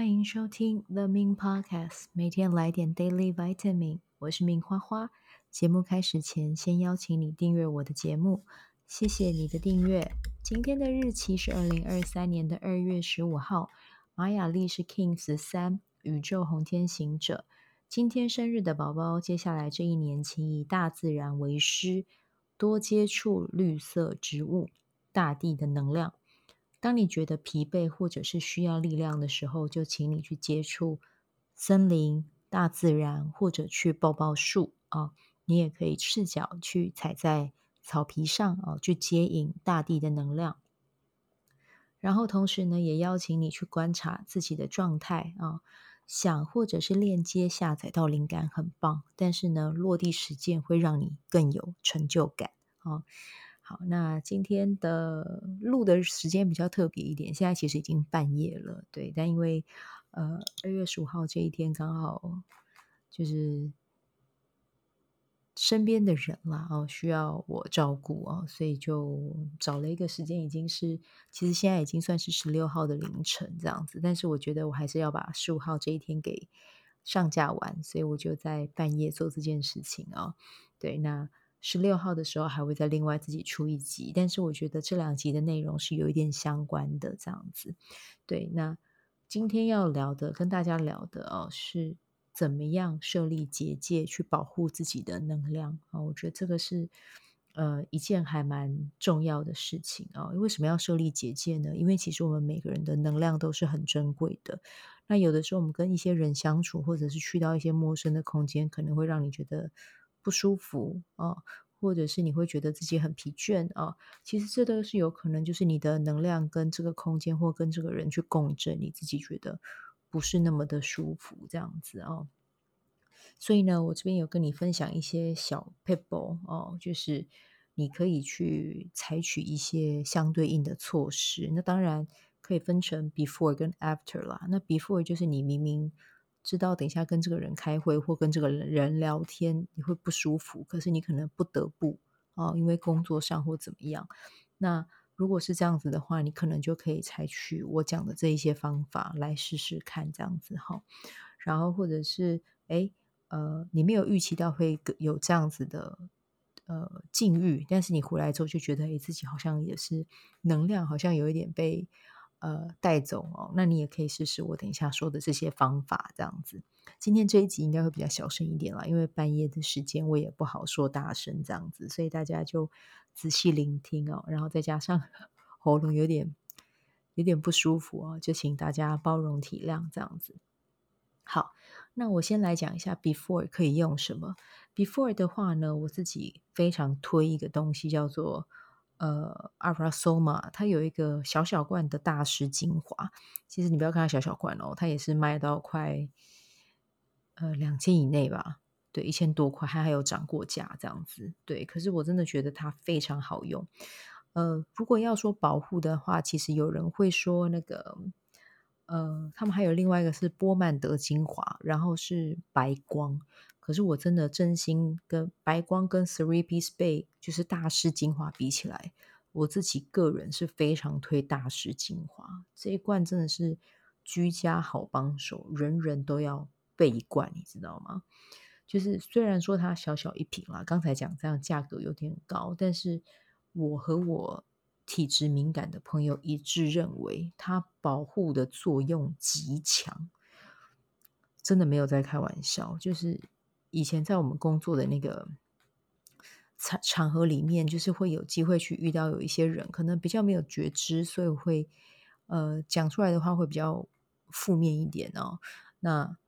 欢迎收听 The Min Podcast，每天来点 Daily Vitamin。我是 Min 花花。节目开始前，先邀请你订阅我的节目，谢谢你的订阅。今天的日期是二零二三年的二月十五号，玛雅历是 King 十三，宇宙红天行者。今天生日的宝宝，接下来这一年，请以大自然为师，多接触绿色植物、大地的能量。当你觉得疲惫或者是需要力量的时候，就请你去接触森林、大自然，或者去抱抱树啊。你也可以赤脚去踩在草皮上啊，去接引大地的能量。然后同时呢，也邀请你去观察自己的状态啊，想或者是链接下载到灵感很棒，但是呢，落地实践会让你更有成就感啊。好，那今天的录的时间比较特别一点，现在其实已经半夜了，对，但因为呃二月十五号这一天刚好就是身边的人啦，哦，需要我照顾哦，所以就找了一个时间，已经是其实现在已经算是十六号的凌晨这样子，但是我觉得我还是要把十五号这一天给上架完，所以我就在半夜做这件事情哦，对，那。十六号的时候还会再另外自己出一集，但是我觉得这两集的内容是有一点相关的这样子。对，那今天要聊的，跟大家聊的哦，是怎么样设立结界去保护自己的能量啊？我觉得这个是呃一件还蛮重要的事情啊。为什么要设立结界呢？因为其实我们每个人的能量都是很珍贵的。那有的时候我们跟一些人相处，或者是去到一些陌生的空间，可能会让你觉得。不舒服啊，或者是你会觉得自己很疲倦啊，其实这都是有可能，就是你的能量跟这个空间或跟这个人去共振，你自己觉得不是那么的舒服这样子啊。所以呢，我这边有跟你分享一些小撇步哦，就是你可以去采取一些相对应的措施。那当然可以分成 before 跟 after 啦。那 before 就是你明明。知道等一下跟这个人开会或跟这个人聊天，你会不舒服，可是你可能不得不哦，因为工作上或怎么样。那如果是这样子的话，你可能就可以采取我讲的这一些方法来试试看，这样子哈。然后或者是诶呃，你没有预期到会有这样子的呃境遇，但是你回来之后就觉得诶自己好像也是能量好像有一点被。呃，带走哦，那你也可以试试我等一下说的这些方法，这样子。今天这一集应该会比较小声一点啦，因为半夜的时间我也不好说大声这样子，所以大家就仔细聆听哦。然后再加上 喉咙有点有点不舒服哦，就请大家包容体谅这样子。好，那我先来讲一下 before 可以用什么。before 的话呢，我自己非常推一个东西叫做。呃，Aura-Soma 它有一个小小罐的大师精华。其实你不要看它小小罐哦，它也是卖到快呃两千以内吧？对，一千多块，它还有涨过价这样子。对，可是我真的觉得它非常好用。呃，如果要说保护的话，其实有人会说那个呃，他们还有另外一个是波曼德精华，然后是白光。可是我真的真心跟白光跟 Three Piece Bay 就是大师精华比起来，我自己个人是非常推大师精华这一罐，真的是居家好帮手，人人都要备一罐，你知道吗？就是虽然说它小小一瓶啦，刚才讲这样价格有点高，但是我和我体质敏感的朋友一致认为，它保护的作用极强，真的没有在开玩笑，就是。以前在我们工作的那个场场合里面，就是会有机会去遇到有一些人，可能比较没有觉知，所以会呃讲出来的话会比较负面一点哦。那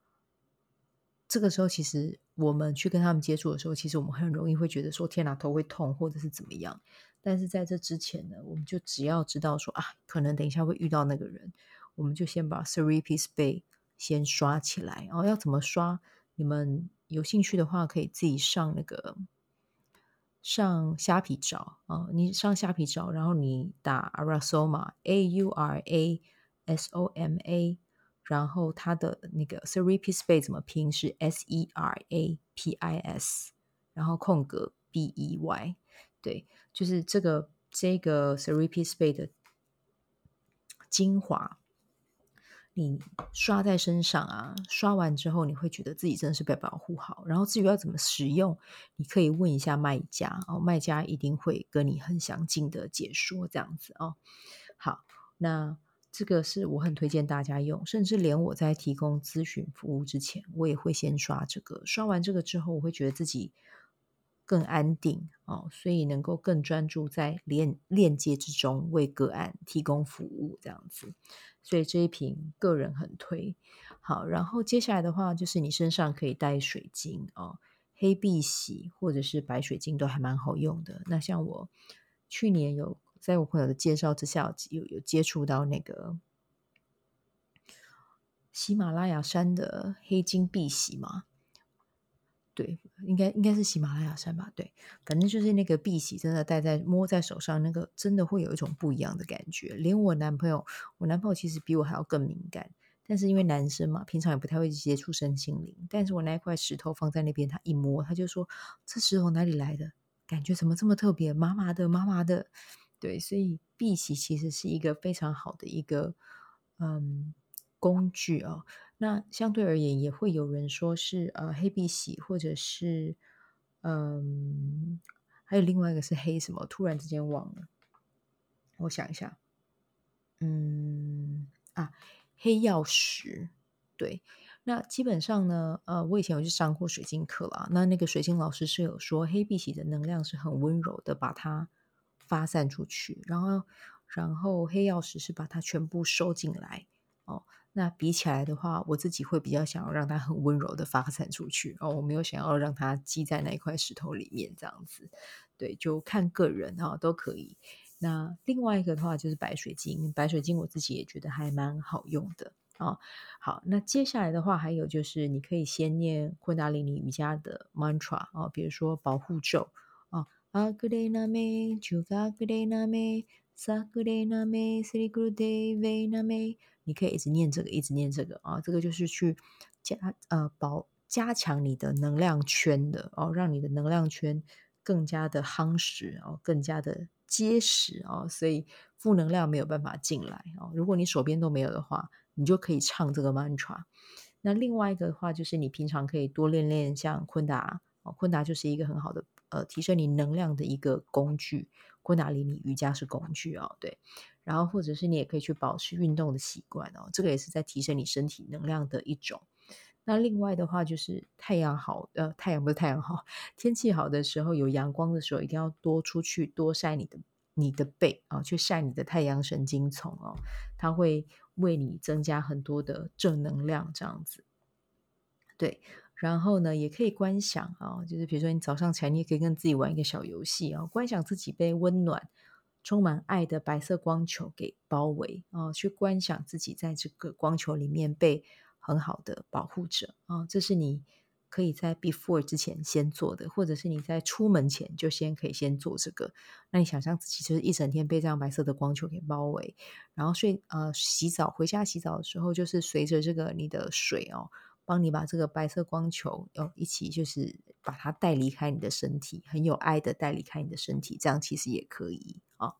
这个时候，其实我们去跟他们接触的时候，其实我们很容易会觉得说：“天哪，头会痛，或者是怎么样。”但是在这之前呢，我们就只要知道说啊，可能等一下会遇到那个人，我们就先把 Three Piece Bay 先刷起来。然后要怎么刷？你们。有兴趣的话，可以自己上那个上虾皮找啊、你上虾皮找，然后你打 Arasoma A U R A S O M A，然后它的那个 s e r i p i s Bay 怎么拼是 S E R A P I S，然后空格 B E Y，对，就是这个这个 s e r i p i s Bay 的精华你刷在身上啊，刷完之后你会觉得自己真的是被保护好。然后至于要怎么使用，你可以问一下卖家哦，卖家一定会跟你很详尽的解说这样子哦。好，那这个是我很推荐大家用，甚至连我在提供咨询服务之前，我也会先刷这个。刷完这个之后，我会觉得自己更安定哦，所以能够更专注在链链接之中，为个案提供服务这样子。所以这一瓶个人很推。好，然后接下来的话就是你身上可以带水晶哦，黑碧玺或者是白水晶都还蛮好用的。那像我去年有在我朋友的介绍之下有有接触到那个喜马拉雅山的黑金碧玺嘛。对，应该应该是喜马拉雅山吧？对，反正就是那个碧玺，真的戴在摸在手上，那个真的会有一种不一样的感觉。连我男朋友，我男朋友其实比我还要更敏感，但是因为男生嘛，平常也不太会接触身心灵。但是我那一块石头放在那边，他一摸，他就说：“这石头哪里来的？感觉怎么这么特别？麻麻的，麻麻的。”对，所以碧玺其实是一个非常好的一个嗯工具哦。那相对而言，也会有人说是呃黑碧玺，或者是嗯，还有另外一个是黑什么？突然之间忘了，我想一下，嗯啊，黑曜石。对，那基本上呢，呃，我以前有去上过水晶课啦，那那个水晶老师是有说，黑碧玺的能量是很温柔的，把它发散出去，然后然后黑曜石是把它全部收进来哦。那比起来的话，我自己会比较想要让它很温柔的发散出去哦，我没有想要让它积在那一块石头里面这样子，对，就看个人哈、哦，都可以。那另外一个的话就是白水晶，白水晶我自己也觉得还蛮好用的啊、哦。好，那接下来的话还有就是你可以先念昆达里尼瑜伽的 mantra 啊、哦，比如说保护咒啊，阿格雷纳美，朱嘎格雷纳美，萨格雷纳美，斯里古德维纳美。你可以一直念这个，一直念这个啊，这个就是去加呃保加强你的能量圈的哦，让你的能量圈更加的夯实哦，更加的结实哦，所以负能量没有办法进来哦。如果你手边都没有的话，你就可以唱这个 mantra。那另外一个的话，就是你平常可以多练练像昆达哦，昆达就是一个很好的呃提升你能量的一个工具，昆达里尼瑜伽是工具哦，对。然后，或者是你也可以去保持运动的习惯哦，这个也是在提升你身体能量的一种。那另外的话，就是太阳好，呃，太阳不是太阳好，天气好的时候，有阳光的时候，一定要多出去，多晒你的你的背啊，去晒你的太阳神经丛哦，它会为你增加很多的正能量，这样子。对，然后呢，也可以观想啊，就是比如说你早上起来，你也可以跟自己玩一个小游戏啊，观想自己被温暖。充满爱的白色光球给包围啊、哦，去观想自己在这个光球里面被很好的保护着啊、哦，这是你可以在 before 之前先做的，或者是你在出门前就先可以先做这个。那你想象自己就是一整天被这样白色的光球给包围，然后睡呃洗澡回家洗澡的时候，就是随着这个你的水哦。帮你把这个白色光球哦一起，就是把它带离开你的身体，很有爱的带离开你的身体，这样其实也可以啊、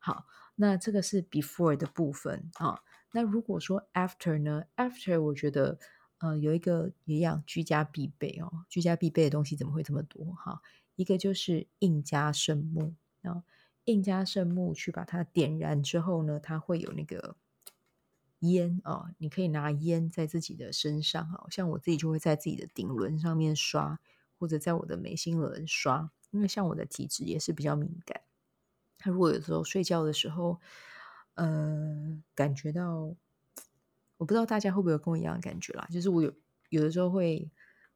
好，那这个是 before 的部分啊、那如果说 after 呢？after 我觉得呃有一个一样居家必备哦，居家必备的东西怎么会这么多哈、一个就是印加圣木啊，印加圣木去把它点燃之后呢，它会有那个。烟哦，你可以拿烟在自己的身上，好像我自己就会在自己的顶轮上面刷，或者在我的眉心轮刷，因为像我的体质也是比较敏感。他如果有时候睡觉的时候，呃，感觉到，我不知道大家会不会跟我一样的感觉啦，就是我有有的时候会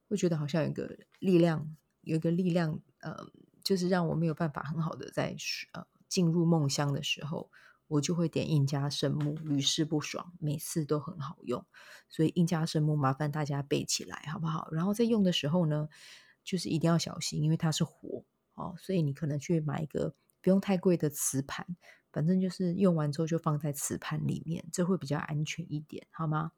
会觉得好像有一个力量，有一个力量，呃，就是让我没有办法很好的在呃进入梦乡的时候。我就会点印加圣木，屡试不爽，每次都很好用，所以印加圣木麻烦大家备起来好不好？然后在用的时候呢，就是一定要小心，因为它是火哦，所以你可能去买一个不用太贵的瓷盘，反正就是用完之后就放在瓷盘里面，这会比较安全一点，好吗？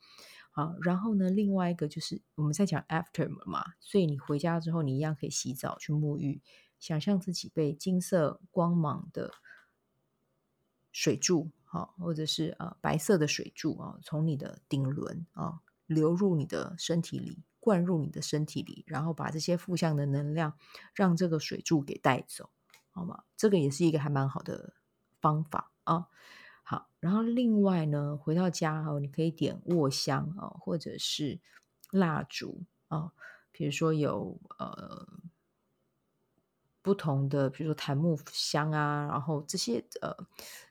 好，然后呢，另外一个就是我们在讲 after 嘛，所以你回家之后，你一样可以洗澡去沐浴，想象自己被金色光芒的。水柱啊，或者是呃白色的水柱啊，从你的顶轮啊流入你的身体里，灌入你的身体里，然后把这些负向的能量让这个水柱给带走，好吗？这个也是一个还蛮好的方法啊。好，然后另外呢，回到家哦，你可以点卧香啊，或者是蜡烛啊，比如说有呃。不同的，比如说檀木香啊，然后这些呃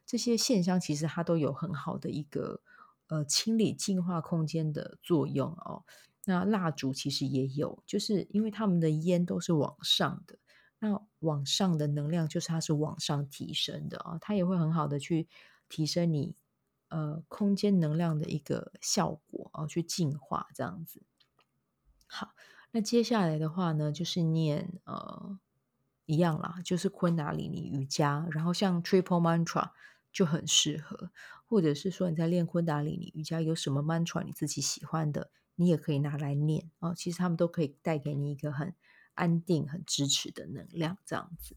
这些线香，其实它都有很好的一个呃清理净化空间的作用哦。那蜡烛其实也有，就是因为它们的烟都是往上的，那往上的能量就是它是往上提升的啊、哦，它也会很好的去提升你呃空间能量的一个效果啊、哦，去净化这样子。好，那接下来的话呢，就是念呃。一样啦，就是昆达里尼瑜伽，然后像 Triple Mantra 就很适合，或者是说你在练昆达里尼瑜伽，有什么 mantra 你自己喜欢的，你也可以拿来念哦。其实他们都可以带给你一个很安定、很支持的能量，这样子。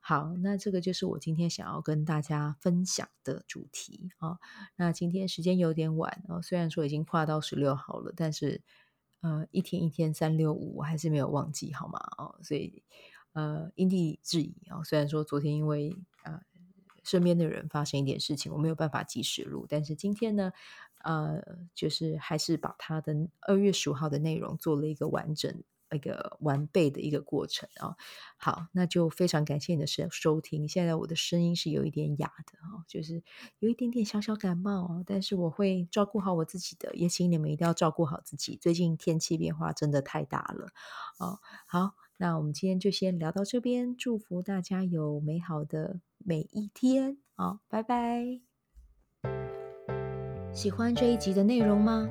好，那这个就是我今天想要跟大家分享的主题啊、哦。那今天时间有点晚哦，虽然说已经跨到十六号了，但是呃，一天一天三六五，我还是没有忘记，好吗？哦，所以。呃，因地制宜啊。虽然说昨天因为呃身边的人发生一点事情，我没有办法及时录，但是今天呢，呃，就是还是把他的二月十五号的内容做了一个完整、一个完备的一个过程啊。好，那就非常感谢你的收收听。现在我的声音是有一点哑的啊，就是有一点点小小感冒哦，但是我会照顾好我自己的，也请你们一定要照顾好自己。最近天气变化真的太大了啊。好。那我们今天就先聊到这边，祝福大家有美好的每一天，好，拜拜。喜欢这一集的内容吗？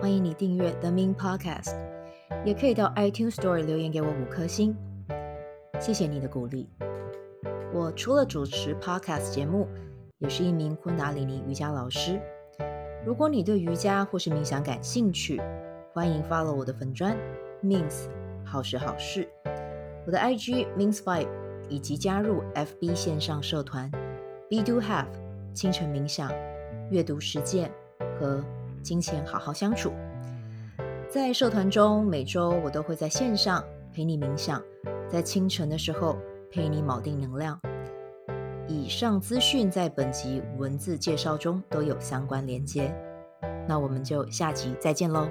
欢迎你订阅 The Min Podcast，也可以到 iTunes Store 留言给我五颗星，谢谢你的鼓励。我除了主持 Podcast 节目，也是一名昆达里尼瑜伽老师。如果你对瑜伽或是冥想感兴趣，欢迎 follow 我的粉专 Mins。好时好事，我的 IG means vibe，以及加入 FB 线上社团 Be Do Have 清晨冥想、阅读实践和金钱好好相处。在社团中，每周我都会在线上陪你冥想，在清晨的时候陪你锚定能量。以上资讯在本集文字介绍中都有相关连接。那我们就下集再见喽。